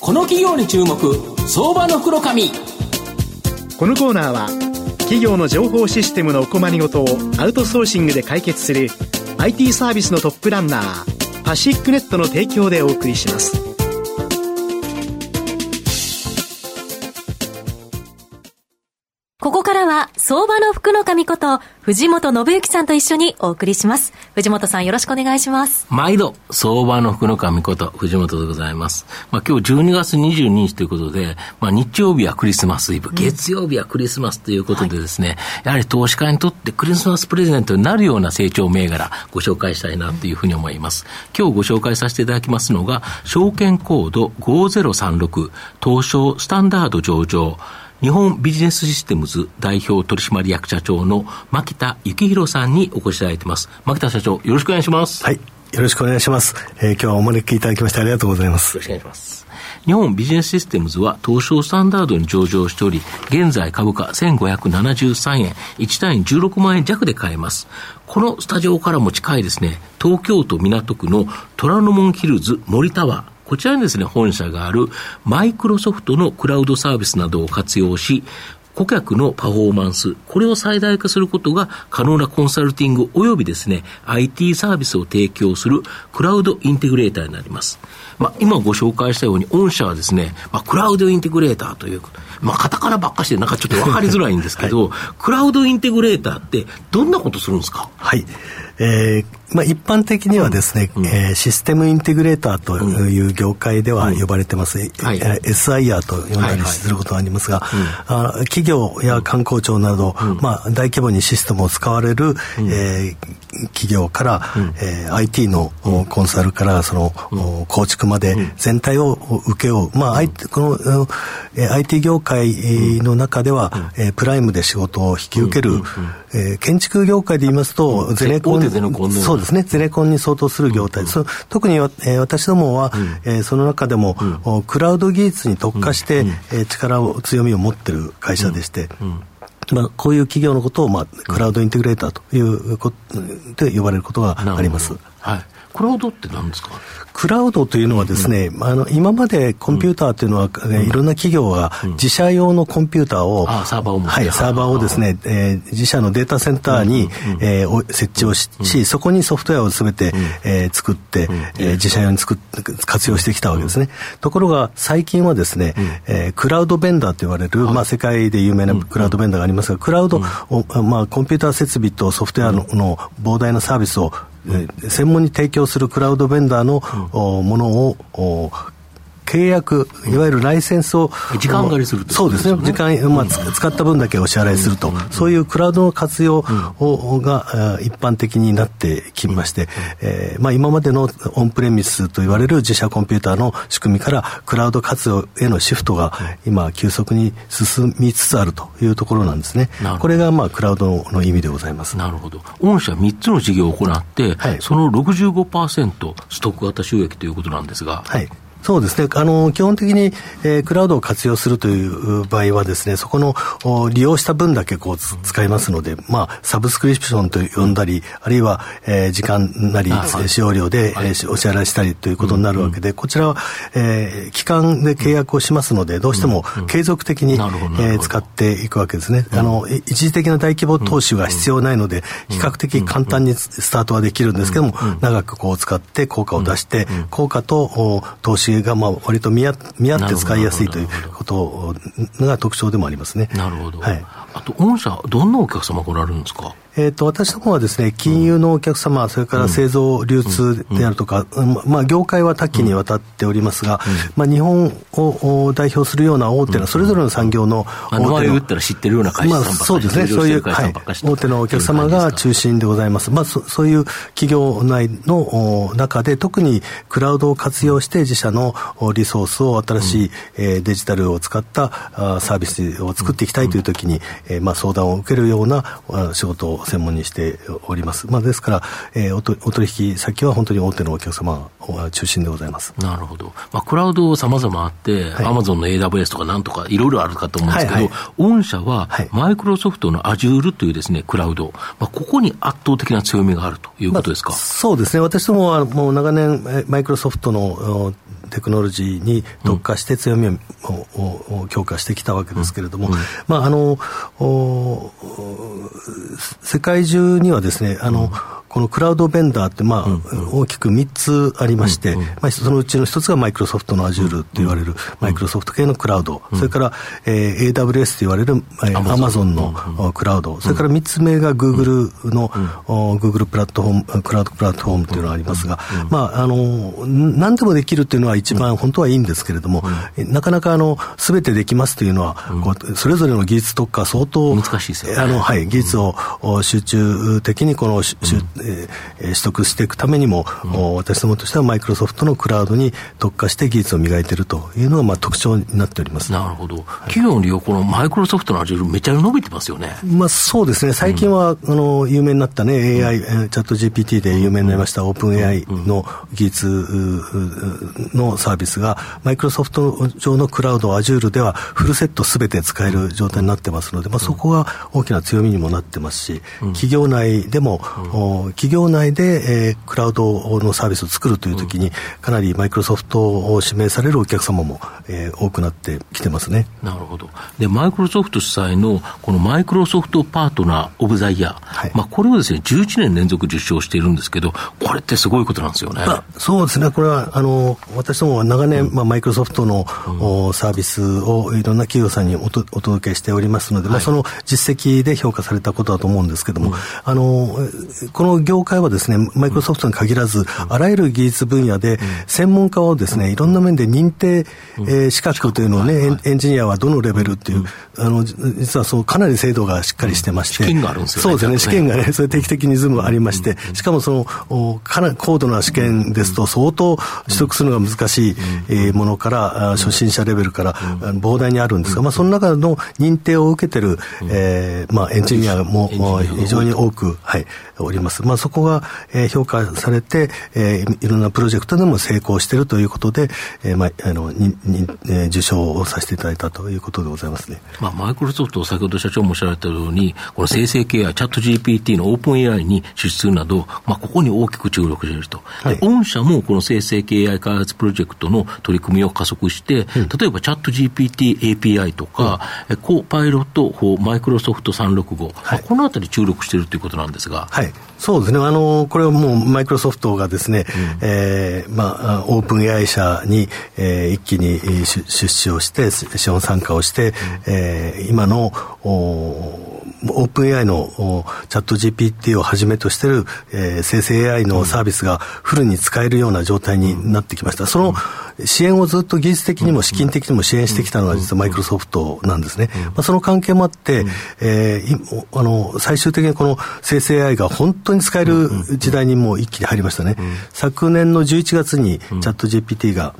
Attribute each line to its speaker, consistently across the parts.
Speaker 1: この企業に注目相場の袋紙
Speaker 2: このコーナーは企業の情報システムのお困りごとをアウトソーシングで解決する IT サービスのトップランナーパシックネットの提供でお送りします。
Speaker 3: は相場の福の神こと藤本信之さんと一緒にお送りします。藤本さんよろしくお願いします。
Speaker 4: 毎度、相場の福の神こと藤本でございます。まあ今日12月22日ということで、まあ日曜日はクリスマスイブ、月曜日はクリスマスということでですね、はい、やはり投資家にとってクリスマスプレゼントになるような成長銘柄ご紹介したいなというふうに思います。今日ご紹介させていただきますのが、証券コード5036東証スタンダード上場日本ビジネスシステムズ代表取締役社長の牧田幸宏さんにお越しいただいています。牧田社長、よろしくお願いします。
Speaker 5: はい。よろしくお願いします。えー、今日はお招きいただきましてありがとうございます。
Speaker 4: よろしくお願いします。日本ビジネスシステムズは東証スタンダードに上場しており、現在株価1573円、1単位16万円弱で買えます。このスタジオからも近いですね、東京都港区の虎ノ門ヒルズ森タワー、こちらにですね、本社があるマイクロソフトのクラウドサービスなどを活用し、顧客のパフォーマンス、これを最大化することが可能なコンサルティング及びですね、IT サービスを提供するクラウドインテグレーターになります。まあ、今ご紹介したように、御社はですね、まあ、クラウドインテグレーターという、まあ、カタカナばっかしでなんかちょっと分かりづらいんですけど、はい、クラウドインテグレーターってどんなことするんですか？
Speaker 5: はい。えー、まあ、一般的にはですね、うん、えー、システムインテグレーターという業界では呼ばれてます、うんはい、SIR と呼んだりすることがありますが、はいはい、企業や観光庁など、うん、まあ、大規模にシステムを使われる、うん、えー、企業から、うん、えー、IT のコンサルからその、構築まで全体を請け負う、まあ、この、えー、IT 業界の中では、うん、えー、プライムで仕事を引き受ける、えー、建築業界で言いますと、ゼネコン、そうですね、ゼネコンに相当する業態、うん。うん、特に、えー、私どもは、うん、えー、その中でも、うん、クラウド技術に特化して、うん、えー、力を、強みを持ってる会社でして、まあ、こういう企業のことを、まあ、クラウドインテグレーターということで呼ばれることがあります。
Speaker 4: はいクラウドって何ですか？
Speaker 5: クラウドというのはですね、うん、あの今までコンピューターというのは、うん、いろんな企業が自社用のコンピューターを、うん、
Speaker 4: サーバーを
Speaker 5: はい、サーバーをですね、えー、自社のデータセンターに、えー、設置をし、そこにソフトウェアをすべて、えー、作って、えー、自社用に作活用してきたわけですね。ところが最近はですね、えー、クラウドベンダーと言われる、まあ、世界で有名なクラウドベンダーがありますが、クラウド、まあ、コンピューター設備とソフトウェアの,、の膨大なサービスを専門に提供するクラウドベンダーの、ものを契約、いわゆるライセンスを、
Speaker 4: 時間借りする
Speaker 5: そうですね、時間、まあ、使った分だけお支払いすると、そういうクラウドの活用を、が一般的になってきまして、えーまあ、今までのオンプレミスと言われる自社コンピューターの仕組みから、クラウド活用へのシフトが今、急速に進みつつあるというところなんですね。これが、まあ、クラウドの意味でございます。
Speaker 4: なるほど。御社3つの事業を行って、はい、その65%ストック型収益ということなんですが、
Speaker 5: はいそうですね。あの、基本的に、えー、クラウドを活用するという場合はですね、そこの利用した分だけこう使いますので、まあ、サブスクリプションと呼んだり、あるいは、えー、時間なり、使用料で、はい、えー、お支払いしたりということになるわけで、こちらは、えー、期間で契約をしますので、どうしても継続的に、えー、使っていくわけですね。あの、一時的な大規模投資は必要ないので、比較的簡単にスタートはできるんですけども、長くこう使って効果を出して、効果と投資がまあ割と見合見合って使いやすいということが特徴でもありますね。
Speaker 4: なるほど。はい、あと、御社、どんなお客様来られるんですか？
Speaker 5: えーと、私どもはですね金融のお客様、うん、それから製造、流通であるとか、うん、まあ、業界は多岐にわたっておりますが、まあ、日本を代表するような大手な、それぞれの産業の
Speaker 4: 大手の、言ったら知ってるような会社さんばっかり、まあ、
Speaker 5: そうですね、そういう、はい、大手のお客様が中心でございます、まあ、そそういう企業内の中で、特にクラウドを活用して、自社のリソースを新しい、うん、えー、デジタルを使ったサービスを作っていきたいというときに、えーまあ、相談を受けるような仕事を専門にしております。まあ、ですから、えー、おとお取引先は本当に大手のお客様中心でございます。
Speaker 4: なるほど。まあ、クラウドさまざまあって、アマゾンの AWS とかなんとかいろいろあるかと思うんですけど、はいはい、御社は、マイクロソフトの Azure というですね、クラウド、まあ、ここに圧倒的な強みがあるということですか、まあ、
Speaker 5: そうですね。私どもはもう長年、マイクロソフトのデテクノロジーに特化して強みを,、を強化してきたわけですけれども、まああの世界中にはですねあの、このクラウドベンダーって、まあ大きく3つありまして、まあ、そのうちの1つがマイクロソフトの Azure と言われる、マイクロソフト系のクラウド、それから、えー、AWS と言われる、えー、Amazon のクラウド、それから3つ目が Google の、Google プラットフォーム、クラウドプラットフォームというのがありますが、まあ、あの、何でもできるというのは一番本当はいいんですけれども、なかなかあの、すべてできますというのは、こうそれぞれの技術特化相当、
Speaker 4: 難しいですよ、
Speaker 5: ね、あの、はい、技術を集中的にこの、えー、取得していくためにも、うん、私どもとしてはマイクロソフトのクラウドに特化して技術を磨いているというのがまあ特徴になっております。
Speaker 4: なるほど、企業の利用、このマイクロソフトの Azure、めちゃ伸びてますよね、
Speaker 5: まあ、そうですね、最近は、うん、あの有名になったね、AI、チャット GPT で有名になりました、オープン AI の技術のサービスが、マイクロソフト上のクラウド、Azure ではフルセットすべて使える状態になってますので、まあ、そこが大きな強みにもなってますし、企業内でも、企業内で、えー、クラウドのサービスを作るというときに、かなりマイクロソフトを指名されるお客様も、えー、多くなってきてますね。
Speaker 4: なるほど。で、マイクロソフト主催のこのマイクロソフトパートナー・オブ・ザ・イヤー、はい、まあ、これをですね、11年連続受賞しているんですけど、これってすごいことなんですよね。
Speaker 5: そうですね、これはあの私どもは長年、うん、まあ、マイクロソフトの、うん、サービスをいろんな企業さんにおとお届けしておりますので、はい、まあ、その実績で評価されたことだと思うんですけども、うん、あのこの業界はですね、マイクロソフトに限らず、あらゆる技術分野で、専門家をですね、いろんな面で認定、えー、資格というのをね、エンジニアはどのレベルっていう、あの、実はそう、かなり制度がしっかりしてまして。
Speaker 4: 試験があるんですよ
Speaker 5: ね。そうですね、試験がね、それ定期的に随分ありまして、しかもその、かなり高度な試験ですと、相当取得するのが難しい、えものから、初心者レベルから、膨大にあるんですが、まあ、その中の認定を受けてる、えー、まあ、エンジニアも非常に多く、はい、おります。まあ、そこが、えー、評価されて、えー、いろんなプロジェクトでも成功しているということで、えーまあ、あのにに、えー、受賞をさせていただいたということでございますね、
Speaker 4: まあ、マイクロソフト、先ほど社長もおっしゃられたように、この生成系 AI、チャット GPT のオープン AI に出資するなど、まあ、ここに大きく注力していると、はい、御社もこの生成系 AI 開発プロジェクトの取り組みを加速して、うん、例えばチャット GPT API とか、うん、コパイロット法マイクロソフト365、はい。まあ、このあたり注力しているということなんですが。
Speaker 5: はい。そうですね、あのこれはもうマイクロソフトがですね、うん、えー、まあ、オープン AI 社に、えー、一気に出資をして、資本参加をして、うん、えー、今のおオープン AI のチャット GPT をはじめとしている、えー、生成 AI のサービスがフルに使えるような状態になってきました。その支援をずっと技術的にも資金的にも支援してきたのは実はマイクロソフトなんですね。まあ、その関係もあって、えー、あの最終的にこの生成 AI が本当に使える時代にもう一気に入りましたね。昨年の11月にチャット GPT が、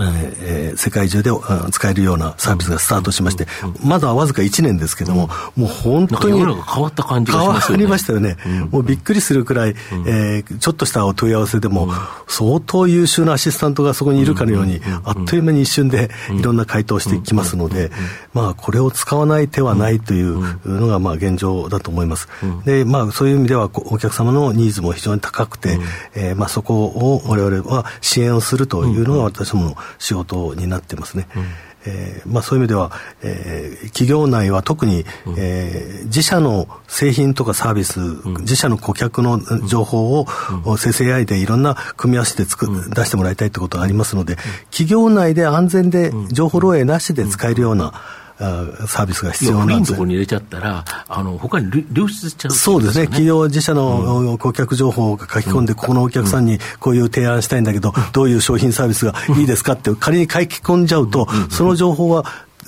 Speaker 5: えー、世界中で使えるようなサービスがスタートしまして、まだわずか1年ですけども、もう本当に。
Speaker 4: 変わった感じがします
Speaker 5: よね。変わりましたよね。もうびっくりするくらい、えー、ちょっとしたお問い合わせでも、相当優秀なアシスタントがそこにいるかのように、あっという間に一瞬でいろんな回答してきますので、まあ、これを使わない手はないというのが、まあ、現状だと思います。で、まあ、そういう意味では、お客様のニーズも非常に高くて、えー、まあ、そこを我々は支援をするというのが私どもの仕事になってますね。うんえーまあ、そういう意味では、えー、企業内は特に、うん、えー、自社の製品とかサービス、うん、自社の顧客の情報を、うん、生成 AI でいろんな組み合わせてつく、うん、出してもらいたいということがありますので、企業内で安全で情報漏洩なしで使えるような、サービスが必要なんです。
Speaker 4: ところに入れちゃったら、あの他に流出しちゃう、
Speaker 5: ね、そうですね、企業自社の顧客情報を書き込んで、ここのお客さんにこういう提案したいんだけど、どういう商品サービスがいいですかって、仮に書き込んじゃうと、その情報は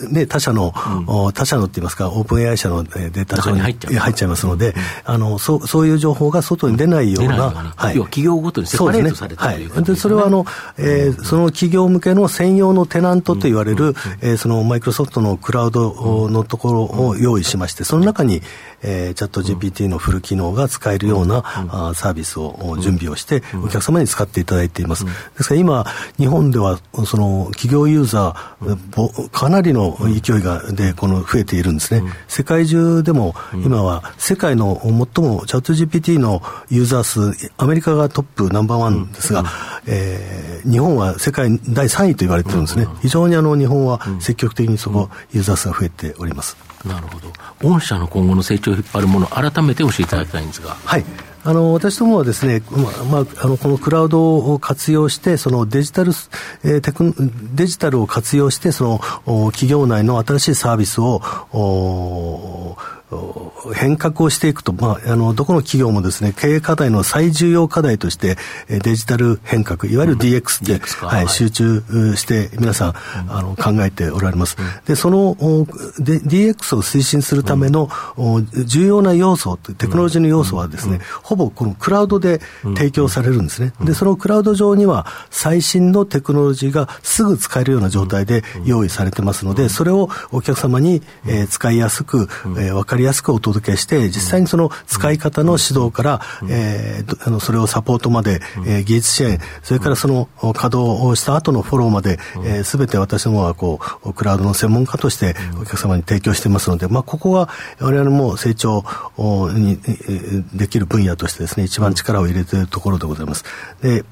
Speaker 5: ね、他社の、うん、他社のって言いますか、オープン AI 社のデータ上に入っちゃいますので、あのそそういう情報が外に出ないような、
Speaker 4: はい、要は企業ごとにセパレートされてる
Speaker 5: はい、でそれはあの、えー、その企業向けの専用のテナントと言われる、えー、そのマイクロソフトのクラウドのところを用意しまして、その中に、えー、チャット GPT のフル機能が使えるような、あサービスを準備をして、お客様に使っていただいています。ですから今、日本ではその企業ユーザー、かなりのの勢いがでこの増えているんですね、うん、世界中でも今は世界の最もチャット GPT のユーザー数アメリカがトップナンバーワンですが、うん、えー、日本は世界第3位と言われてるんですね、非常にあの日本は積極的にそこ、ユーザー数が増えております
Speaker 4: なるほど。御社の今後の成長を引っ張るもの改めて教えていただきたいんですが。
Speaker 5: はい。あの私どもはですね、まあ、あのこのクラウドを活用して、そのデジタル、えー、テクデジタルを活用して、その企業内の新しいサービスを変革をしていくと、まあ、あの、どこの企業もですね、経営課題の最重要課題として、デジタル変革、いわゆる DX で、うん、はい、集中して皆さん、あの、考えておられます。で、その、で DX を推進するための、重要な要素、テクノロジーの要素はですね、ほぼこのクラウドで提供されるんですね。で、そのクラウド上には、最新のテクノロジーがすぐ使えるような状態で用意されてますので、それをお客様に、えー、使いやすく、えー、分かりやすくお届けして、実際にその使い方の指導から、えー、あのそれをサポートまで、えー、技術支援、それからその稼働をした後のフォローまで、す、え、べ、て私どもはこう、クラウドの専門家としてお客様に提供してますので、まあ、ここは我々も成長にできる分野としてですね、一番力を入れているところでございます。で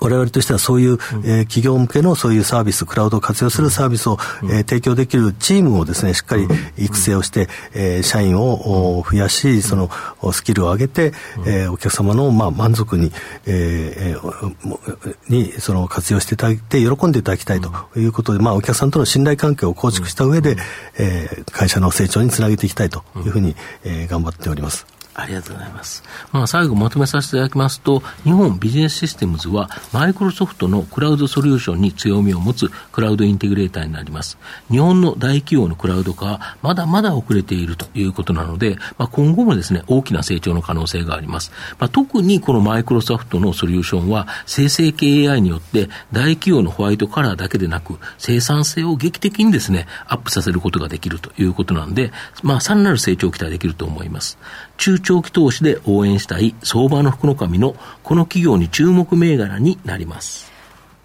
Speaker 5: 我々としてはそういう、えー、企業向けのそういうサービス、クラウドを活用するサービスを、えー、提供できるチームをですね、しっかり育成をして、えー、社員を増やし、そのスキルを上げて、えー、お客様の、まあ、満足に、えー、に、その活用していただいて、喜んでいただきたいということで、まあ、お客さんとの信頼関係を構築した上で、えー、会社の成長につなげていきたいというふうに、えー、頑張っております。
Speaker 4: ありがとうございます。まあ、最後まとめさせていただきますと、日本ビジネスシステムズは、マイクロソフトのクラウドソリューションに強みを持つクラウドインテグレーターになります。日本の大企業のクラウド化は、まだまだ遅れているということなので、まあ、今後もですね、大きな成長の可能性があります。まあ、特にこのマイクロソフトのソリューションは、生成系 AI によって、大企業のホワイトカラーだけでなく、生産性を劇的にですね、アップさせることができるということなんで、まあ、さらなる成長を期待できると思います。中長期投資で応援したい相場の福の神のこの企業に注目銘柄になります。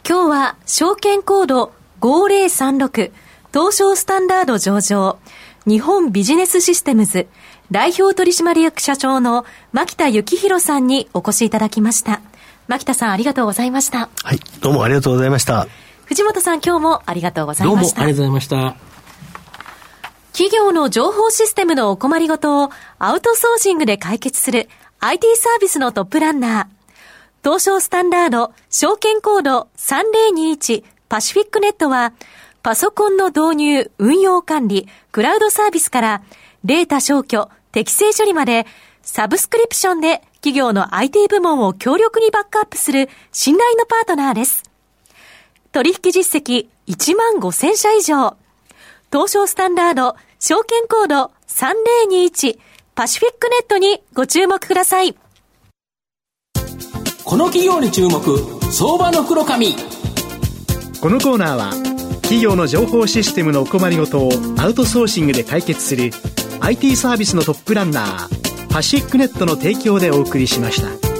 Speaker 3: 今日は証券コード5036東証スタンダード上場日本ビジネスシステムズ代表取締役社長の牧田幸宏さんにお越しいただきました。牧田さんありがとうございました。
Speaker 5: はい、どうもありがとうございました。
Speaker 3: 藤本さん今日もありがとうございました。
Speaker 4: どうもありがとうございました。
Speaker 3: 企業の情報システムのお困りごとをアウトソーシングで解決する IT サービスのトップランナー。東証スタンダード証券コード3021パシフィックネットはパソコンの導入、運用管理、クラウドサービスからデータ消去、適正処理までサブスクリプションで企業の IT 部門を強力にバックアップする信頼のパートナーです。取引実績1万5000社以上。東証スタンダード証券コード3021パシフィックネットにご注目ください。
Speaker 1: この企業に注目、相場の袋紙。
Speaker 2: このコーナーは、企業の情報システムのお困りごとをアウトソーシングで解決する IT サービスのトップランナー、パシフィックネットの提供でお送りしました。